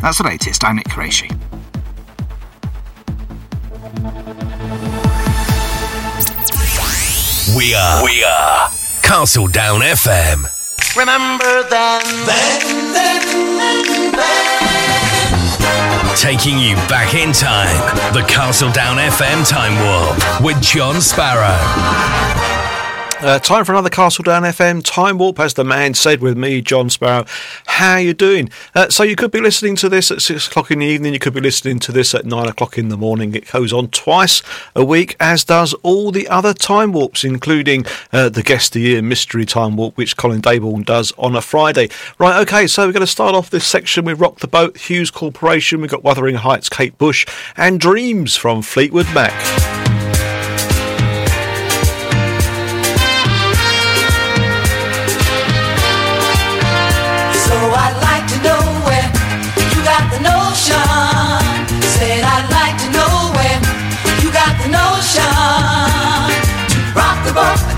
That's the latest. I'm Nick Qureshi. We are. We are. Castle Down FM. Remember then. Then, then, then. Taking you back in time. The Castle Down FM Time Warp with John Sparrow. Uh, time for another Castle Down FM time warp, as the man said with me, John Sparrow. How you doing? Uh, so you could be listening to this at six o'clock in the evening. You could be listening to this at nine o'clock in the morning. It goes on twice a week, as does all the other time warps, including uh, the guest of the year mystery time warp, which Colin Dayborn does on a Friday. Right, okay. So we're going to start off this section with Rock the Boat, Hues Corporation. We've got Wuthering Heights, Kate Bush, and Dreams from Fleetwood Mac.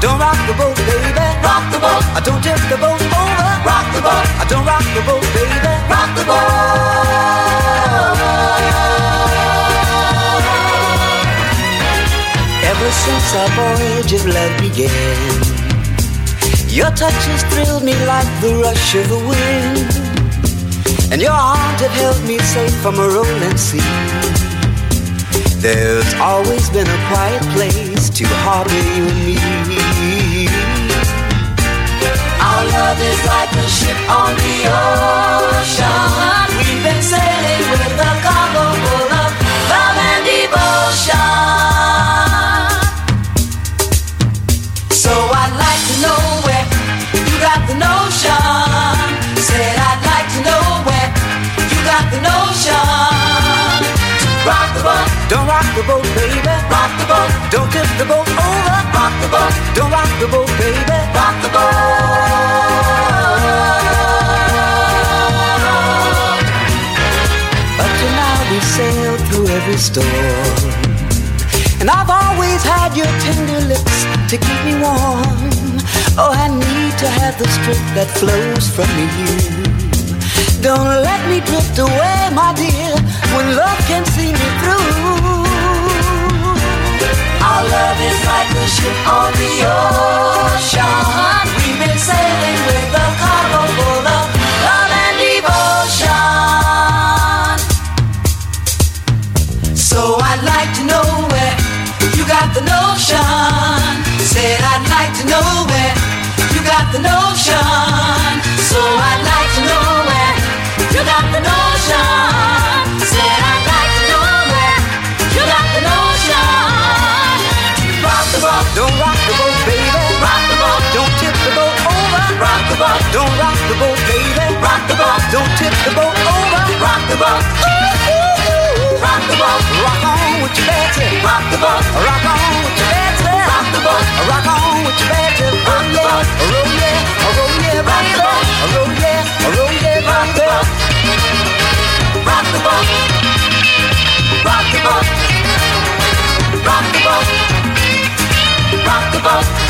Don't rock the boat, baby. Rock the boat. I don't tip the boat over. Rock the boat. I don't rock the boat, baby. Rock the boat. Ever since our voyage of love began, your touch has thrilled me like the rush of the wind, and your arms have held me safe from a rolling sea. There's always been a quiet place to harbor you and me. Our love is like a ship on the ocean. We've been sailing with a cargo the boat over. Rock the boat. Don't rock the boat, baby. Rock the boat. Up to now we sailed through every storm. And I've always had your tender lips to keep me warm. Oh, I need to have the strength that flows from you. Don't let me drift away, my dear, when love can see me through. Our love is like a ship on the ocean. We've been sailing with a cargo full of love and devotion. So I'd like to know where you got the notion. Said I'd like to know where you got the notion. The boat over. Rock the boat. Ooh, ooh, ooh. Rock the boat. Rock on with your Betsy. Rock the boat. Rock on with your Betsy. Rock the boat. Rock on with your Betsy. Rock the boat. Roll yeah, roll yeah, Rock the boat. Roll yeah, roll yeah, Rock the boat. Rock the boat. Rock the boat. Rock the boat. Rock the boat.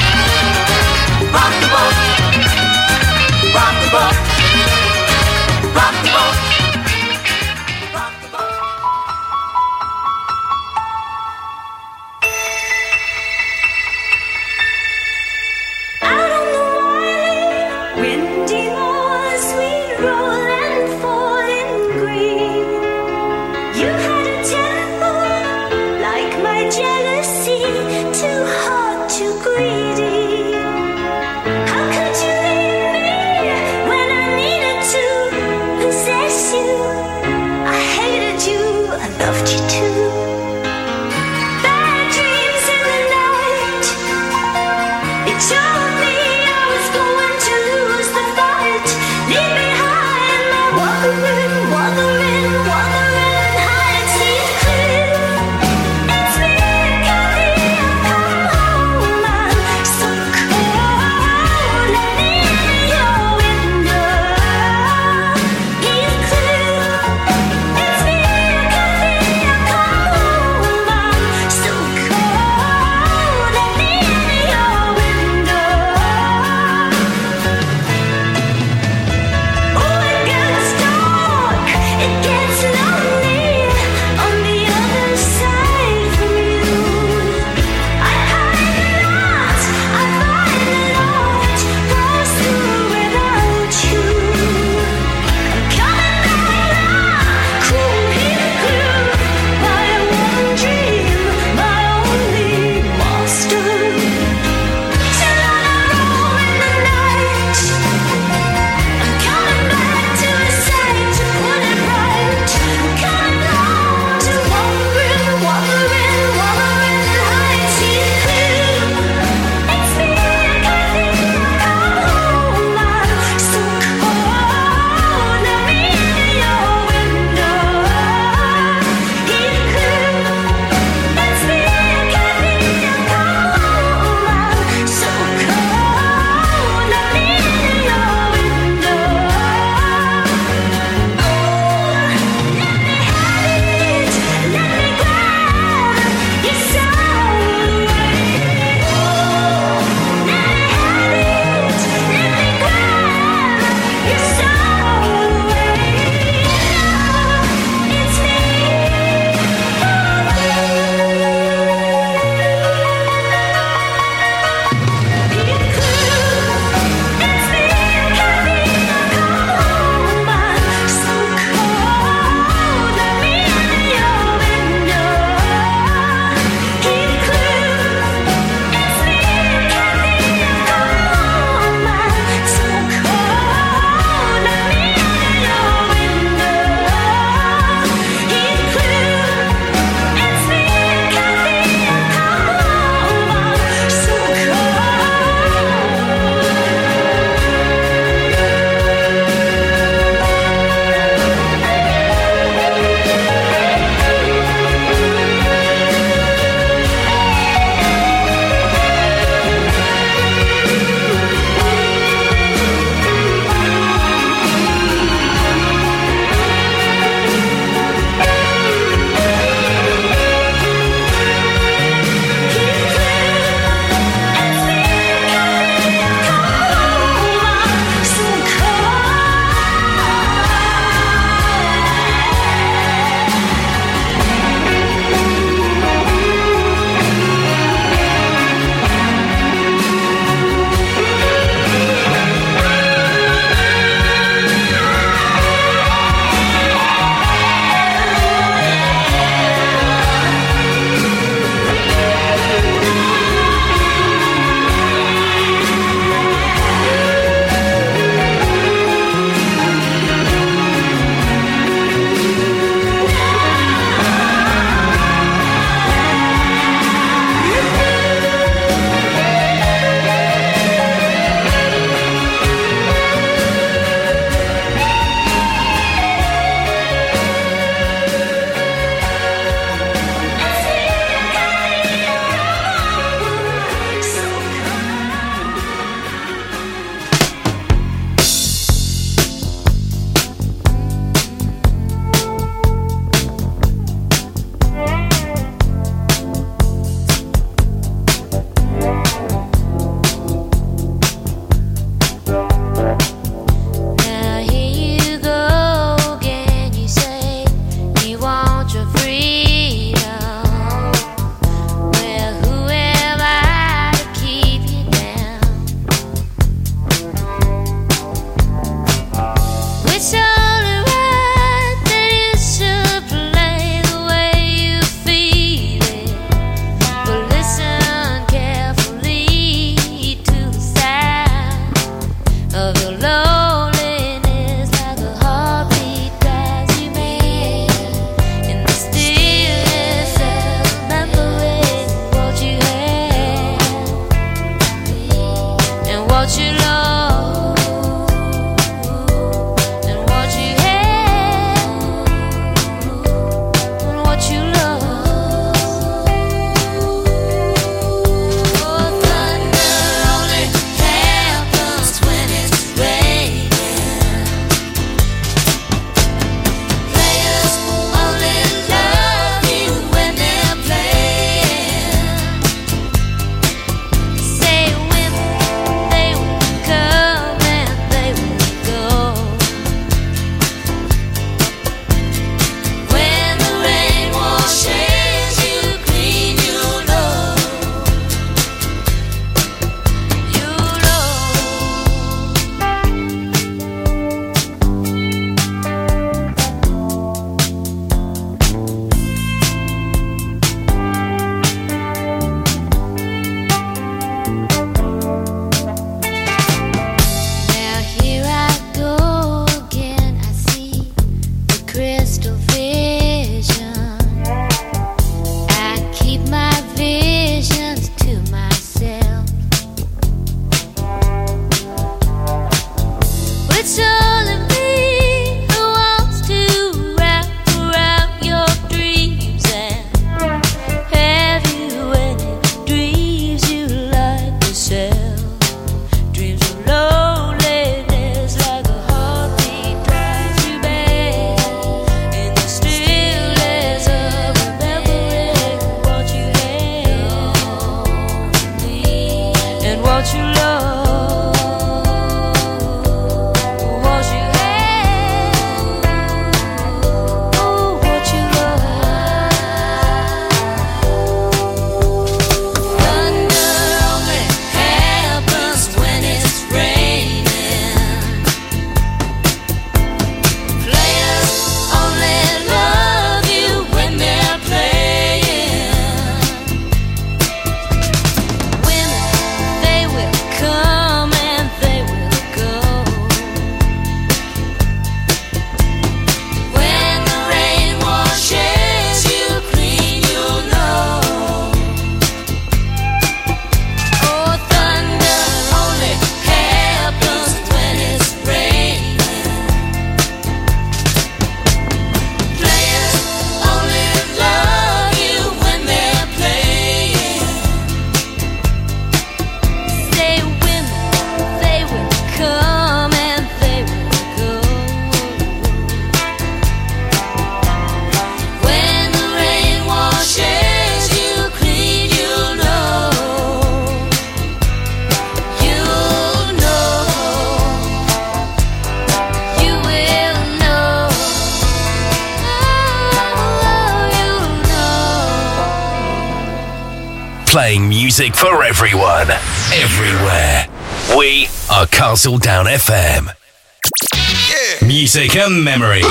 Music and memories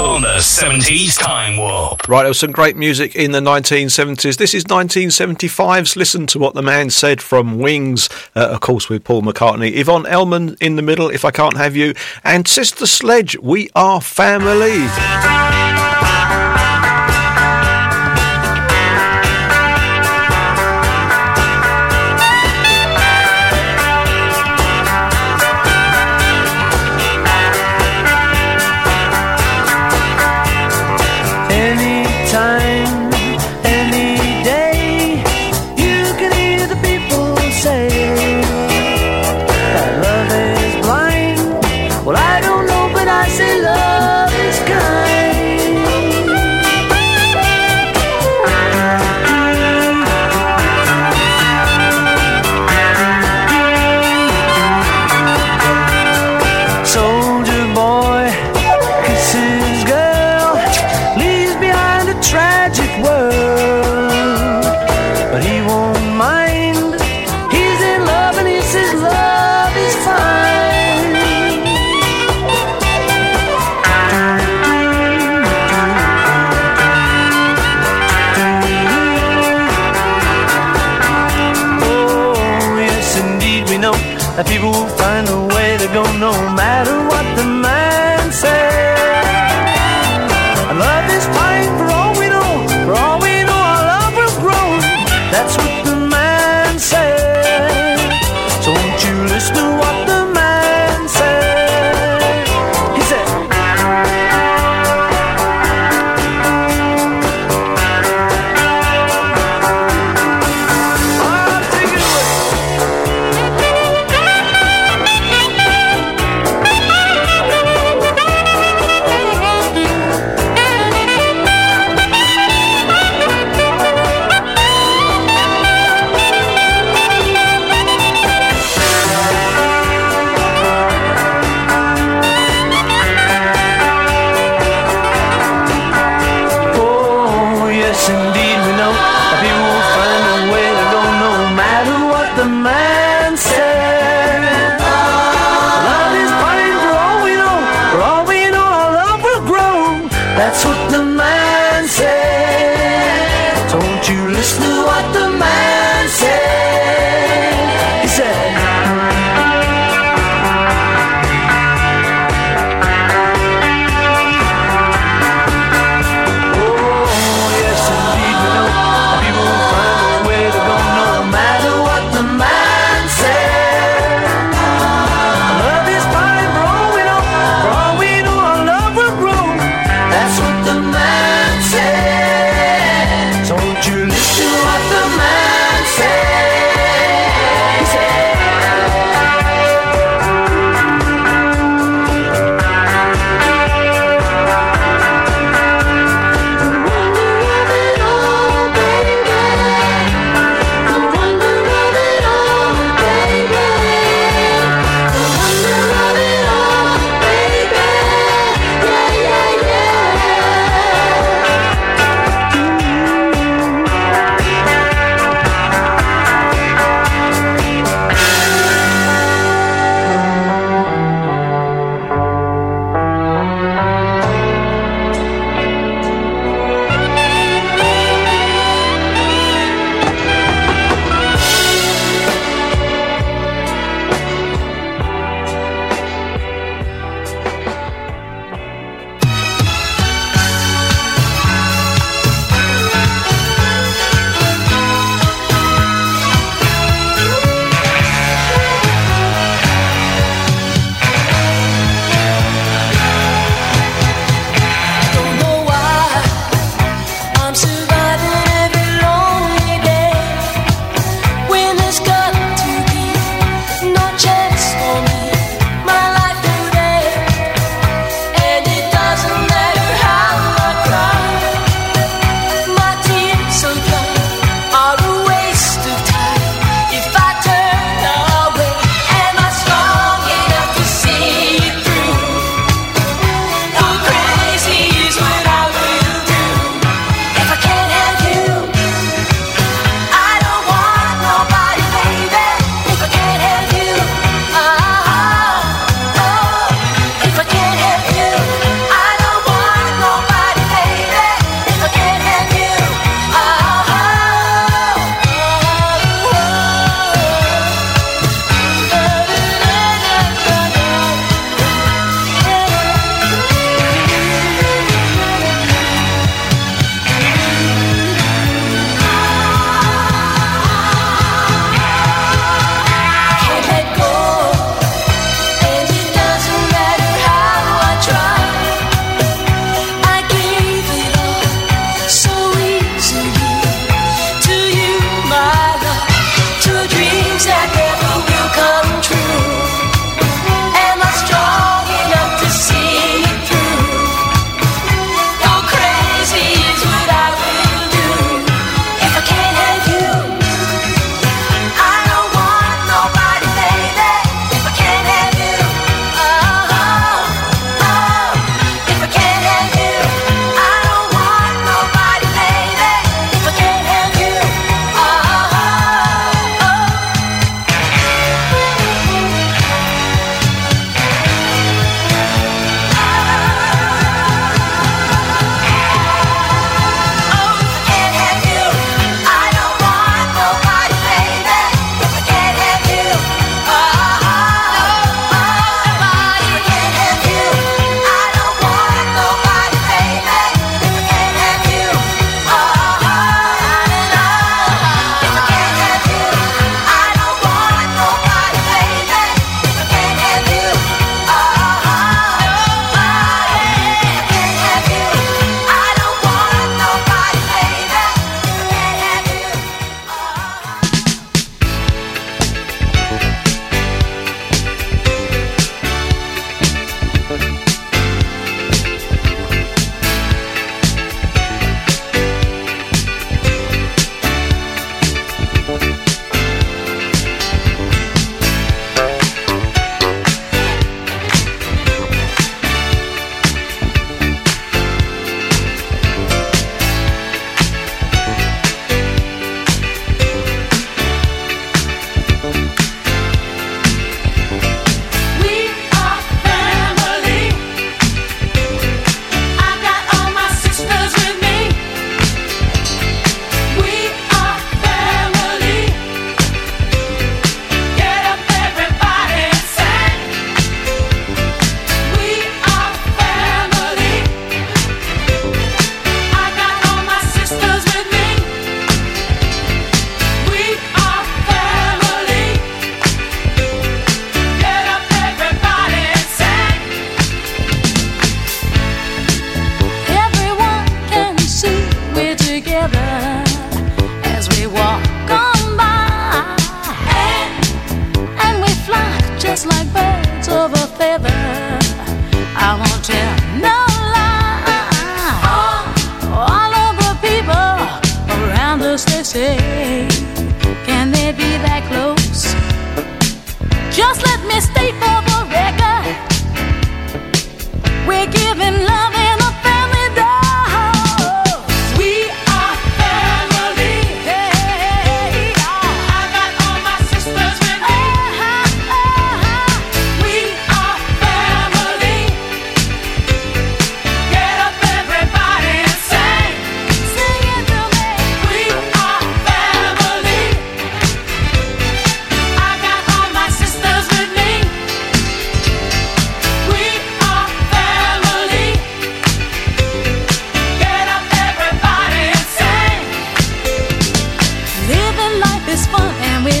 on the 70s Time Warp. Right, there was some great music in the 1970s. This is 1975's Listen to What the Man Said from Wings, uh, of course, with Paul McCartney. Yvonne Elliman in the middle, If I Can't Have You, and Sister Sledge, We Are Family.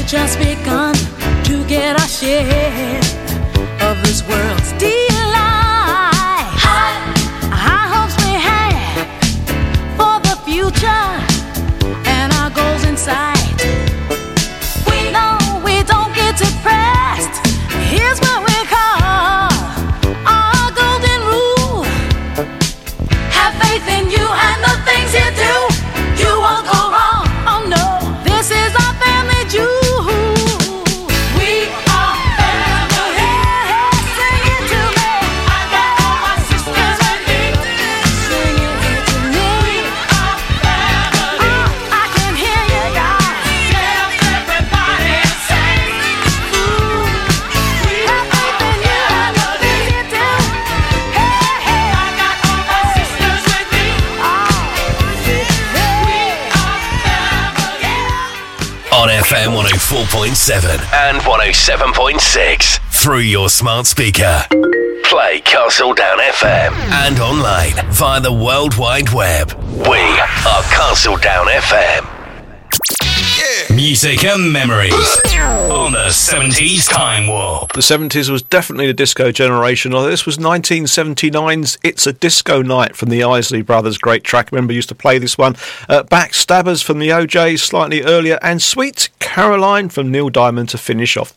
Just begun to get our share of this world's Oh and 107.6 through your smart speaker. Play Castle Down FM and online via the World Wide Web. We are Castle Down FM. Music and memories on the 70s Time Warp. The 70s was definitely the disco generation. This was 1979's It's a Disco Night from the Isley Brothers. Great track. Remember, used to play this one. Uh, Backstabbers from the O'Jays slightly earlier. And Sweet Caroline from Neil Diamond to finish off.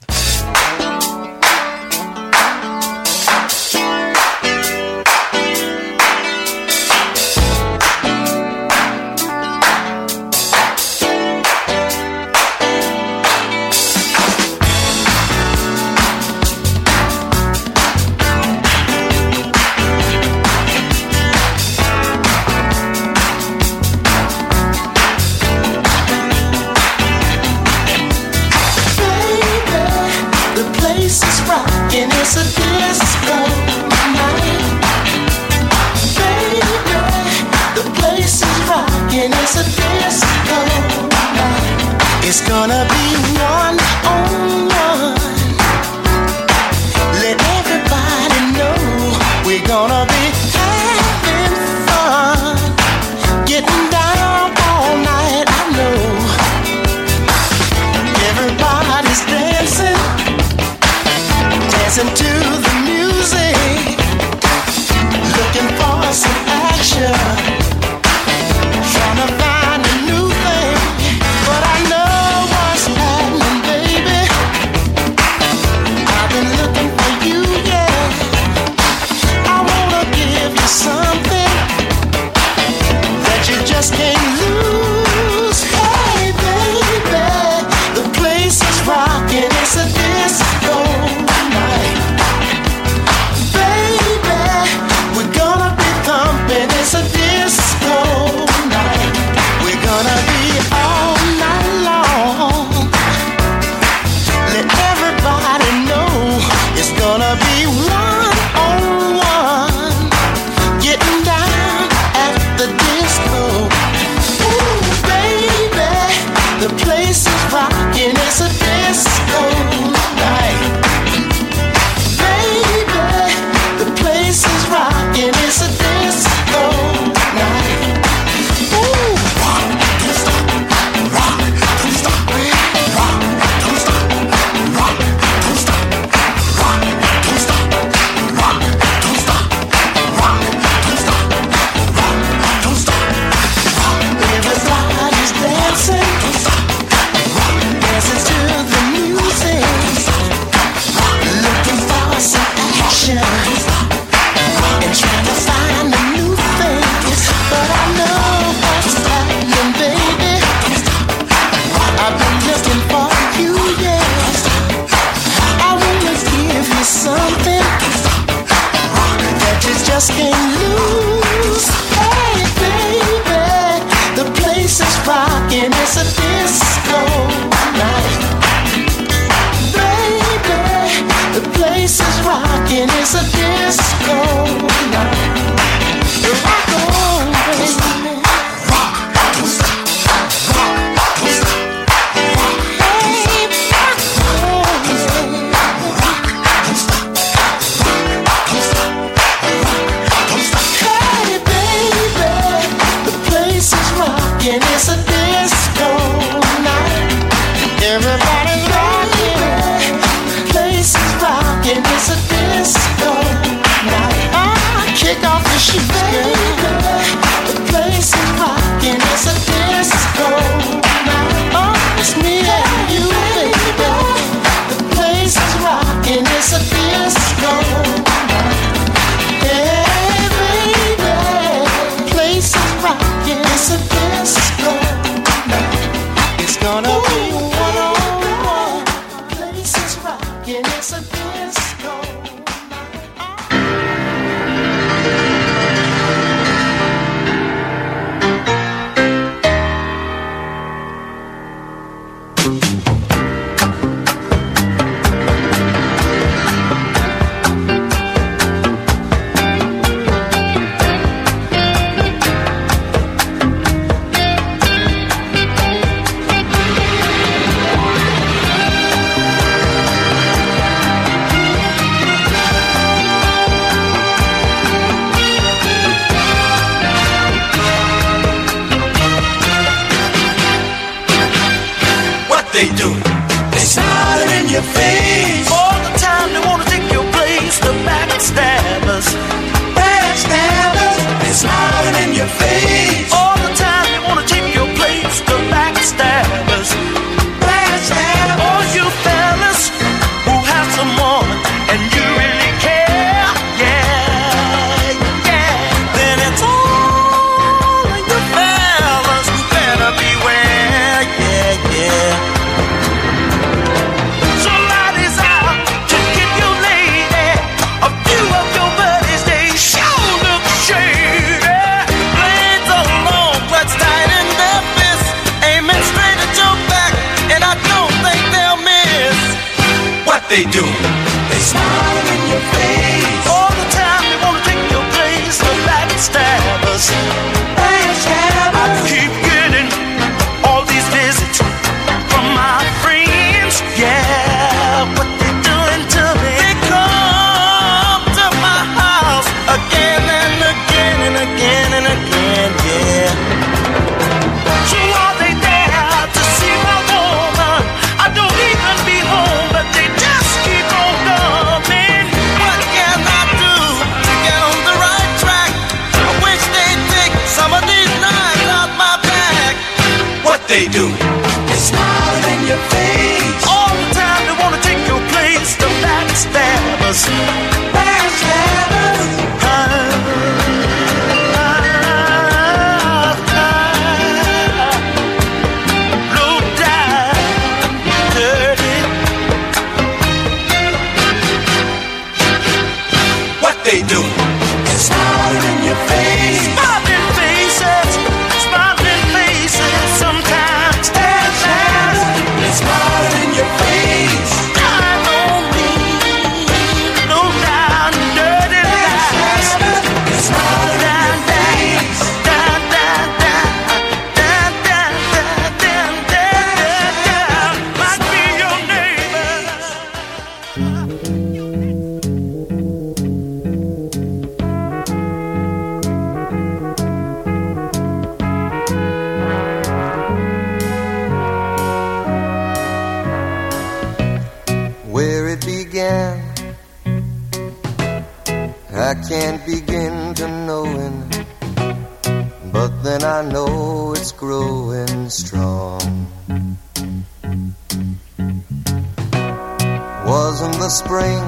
spring,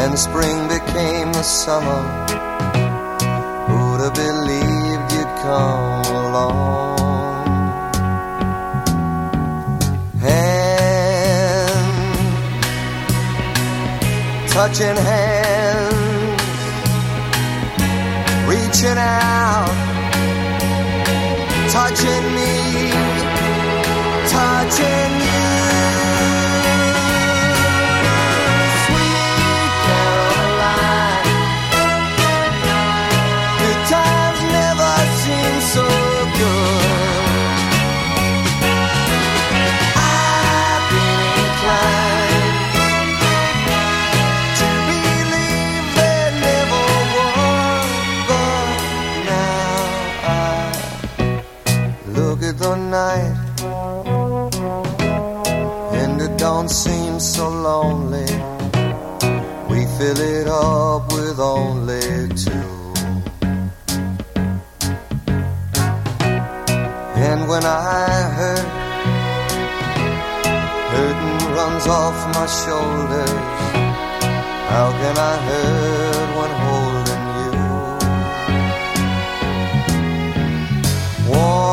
and spring became the summer. Who'd have believed you'd come along? Hand, touching hands, reaching out, touching me, touching you fill it up with only two. And when I hurt, hurting runs off my shoulders. How can I hurt when holding you? One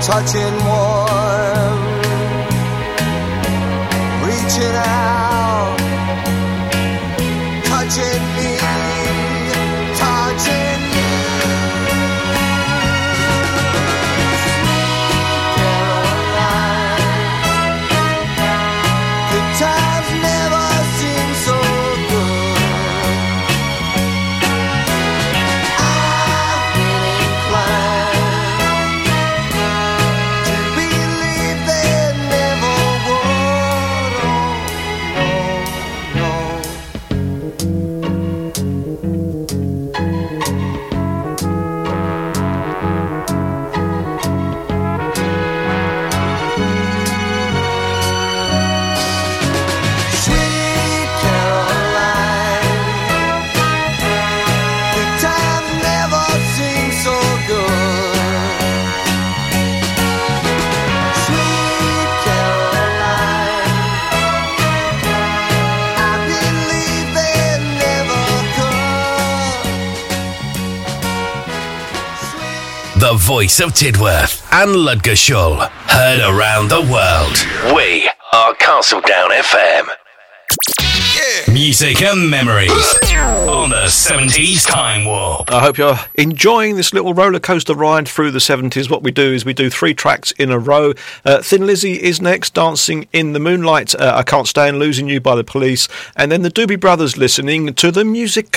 touching one. should I? Voice of Tidworth and Ludgershall. Heard around the world. We are Castledown FM. Music and memories on the 70s Time Warp. I hope you're enjoying this little roller coaster ride through the 70s. What we do is we do three tracks in a row. Uh, Thin Lizzy is next, Dancing in the Moonlight. Uh, I Can't Stand Losing You by the Police. And then the Doobie Brothers listening to the music.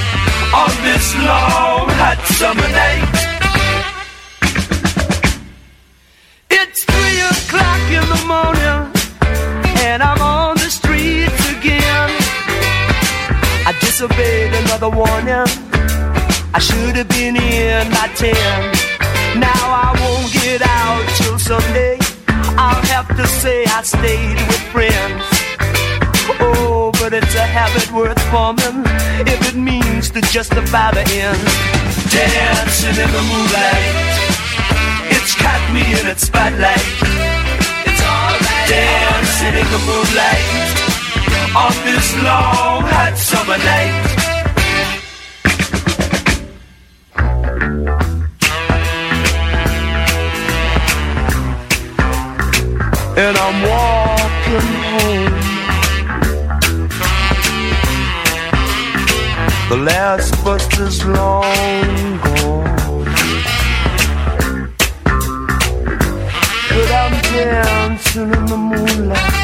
on this long hot summer night. It's three o'clock in the morning, and I'm on the streets again. I disobeyed another warning. I should have been in by ten. Now I won't get out till Sunday. I'll have to say I stayed with friends. Oh, but it's a habit worth forming if it means to justify the end. Dancing in the moonlight, it's caught me in its spotlight. It's alright. Dancing in the moonlight on this long hot summer night. And I'm walking The last bus is long gone. But I'm dancing in the moonlight.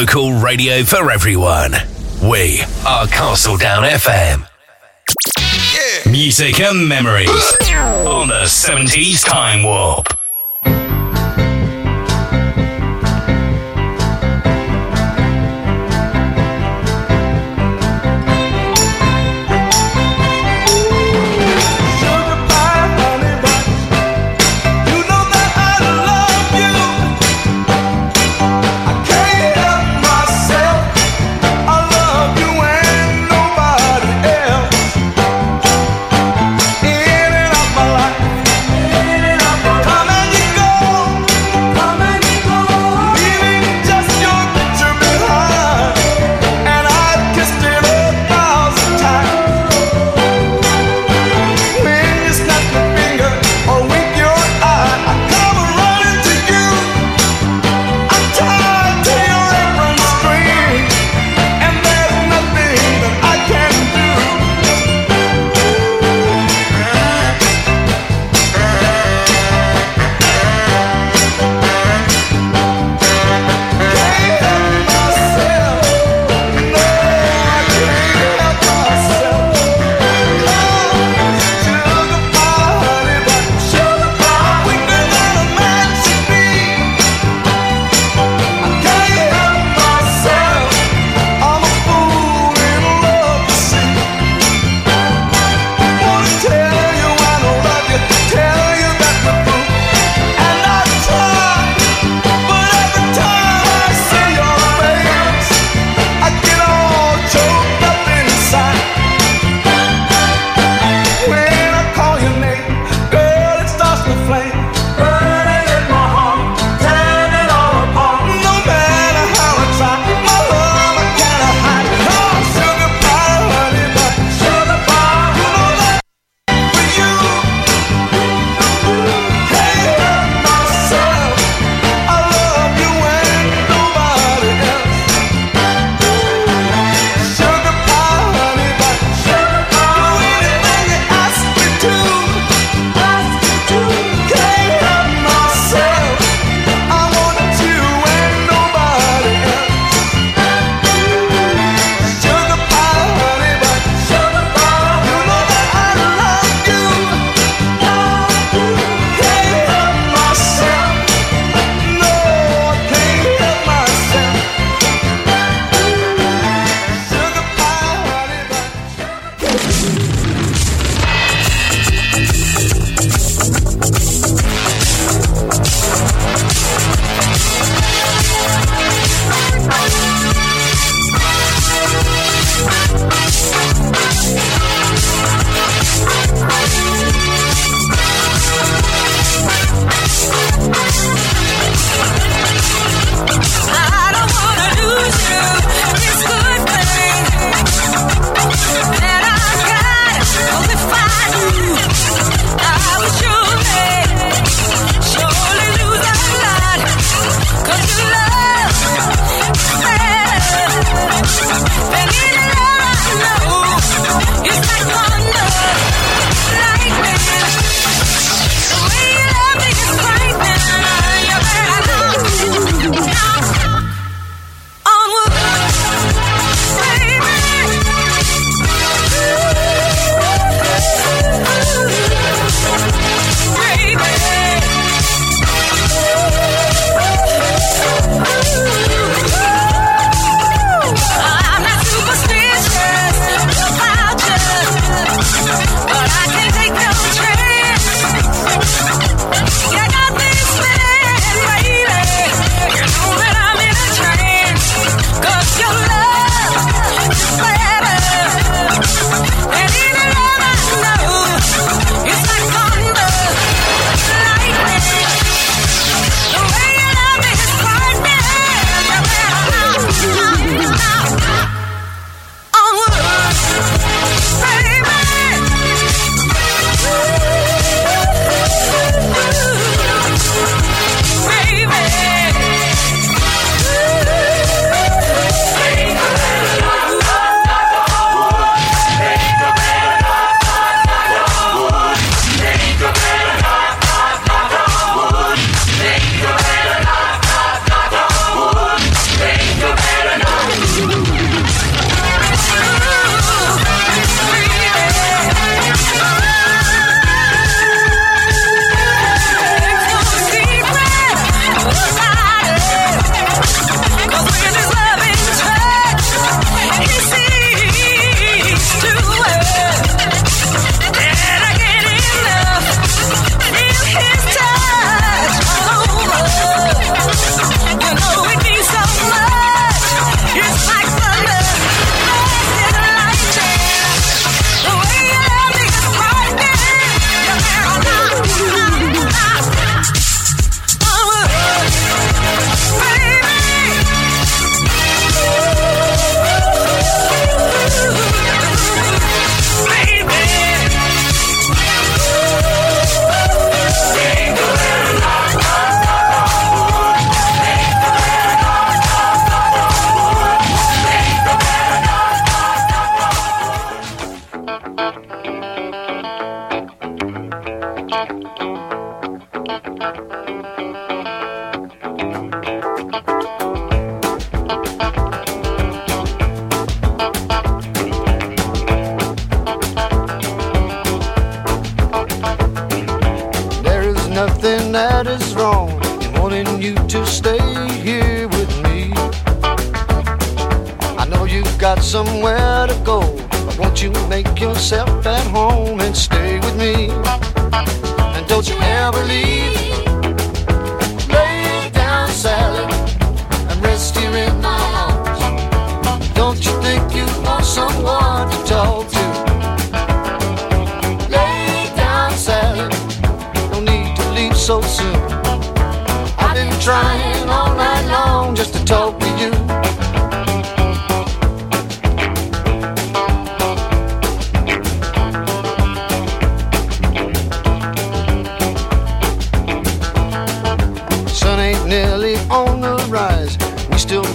Local radio for everyone. We are Castledown FM. Yeah. Music and memories on the 70s Time Warp.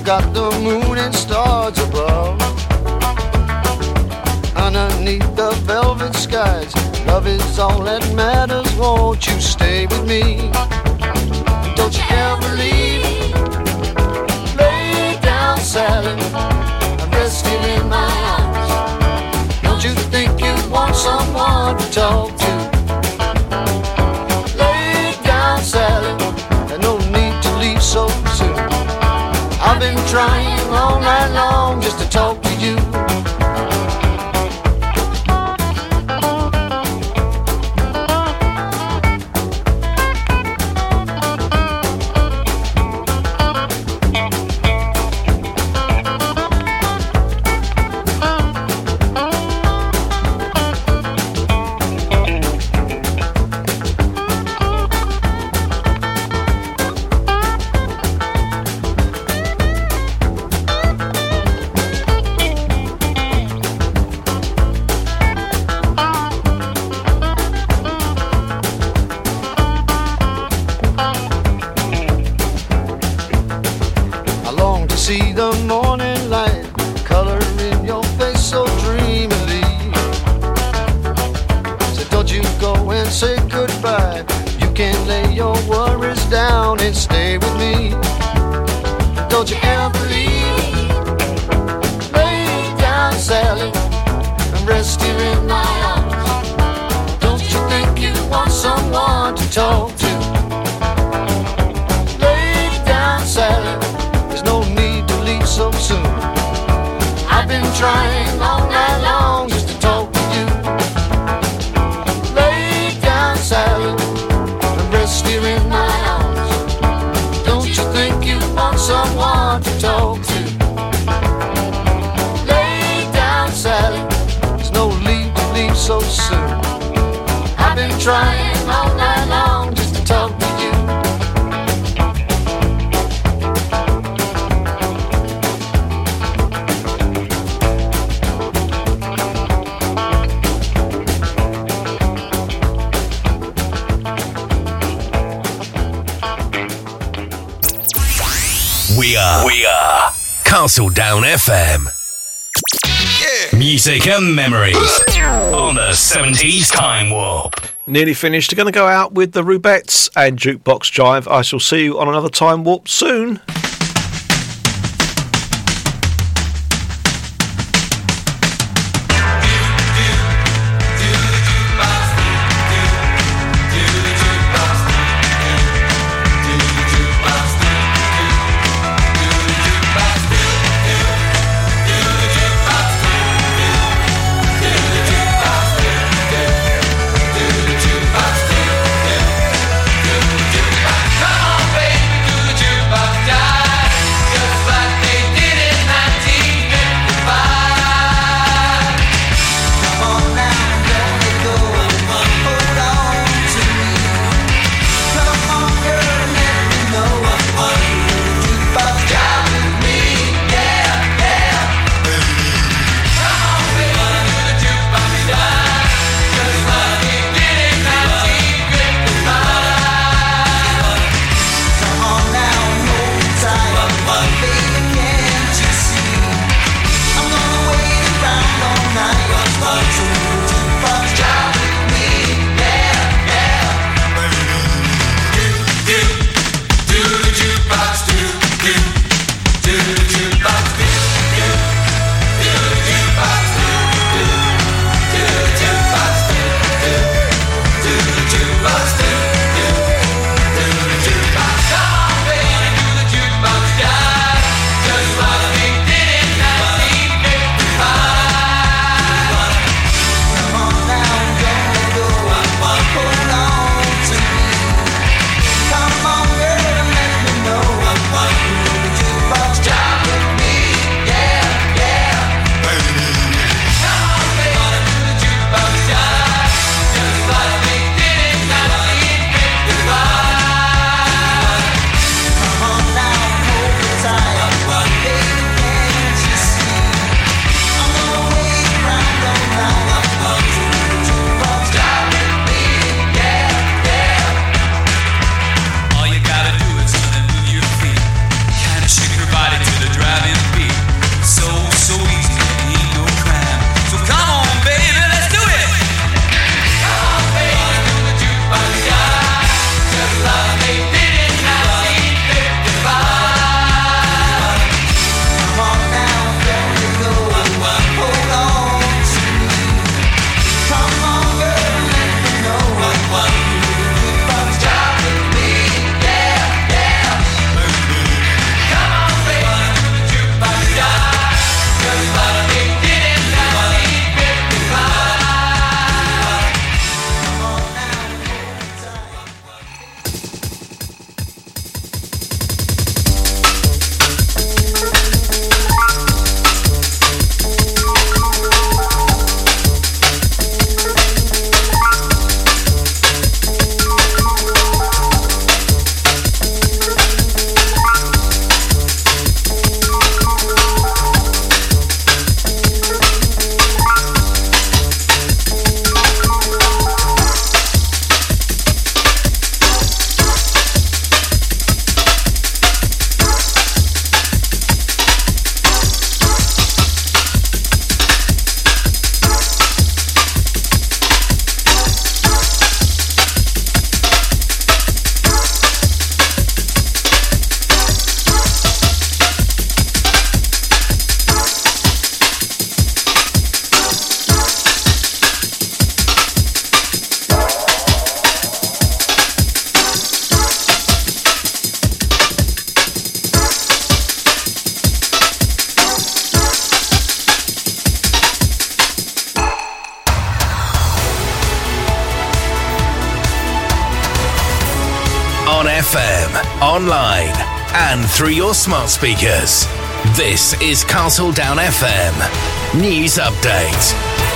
Got the moon and stars above. Underneath the velvet skies, love is all that matters. Won't you stay with me? Don't you ever leave. Lay down, Sally, and rest here in my arms. Don't you think you want someone to talk to? Trying all night long just to talk someone to talk to? Lay down, Sally. There's no need to leave so soon. I've been trying all night long just to talk to you. Lay down, Sally, and rest here in my arms. Don't you think you want someone to talk to? Lay down, Sally. There's no need to leave so soon. I've been trying all Castledown FM. Music and memories on the 70s Time Warp. Nearly finished. They're Going to go out with the Rubettes and Jukebox Jive. I shall see you on another time warp soon. Speakers. This is Castledown FM News Update.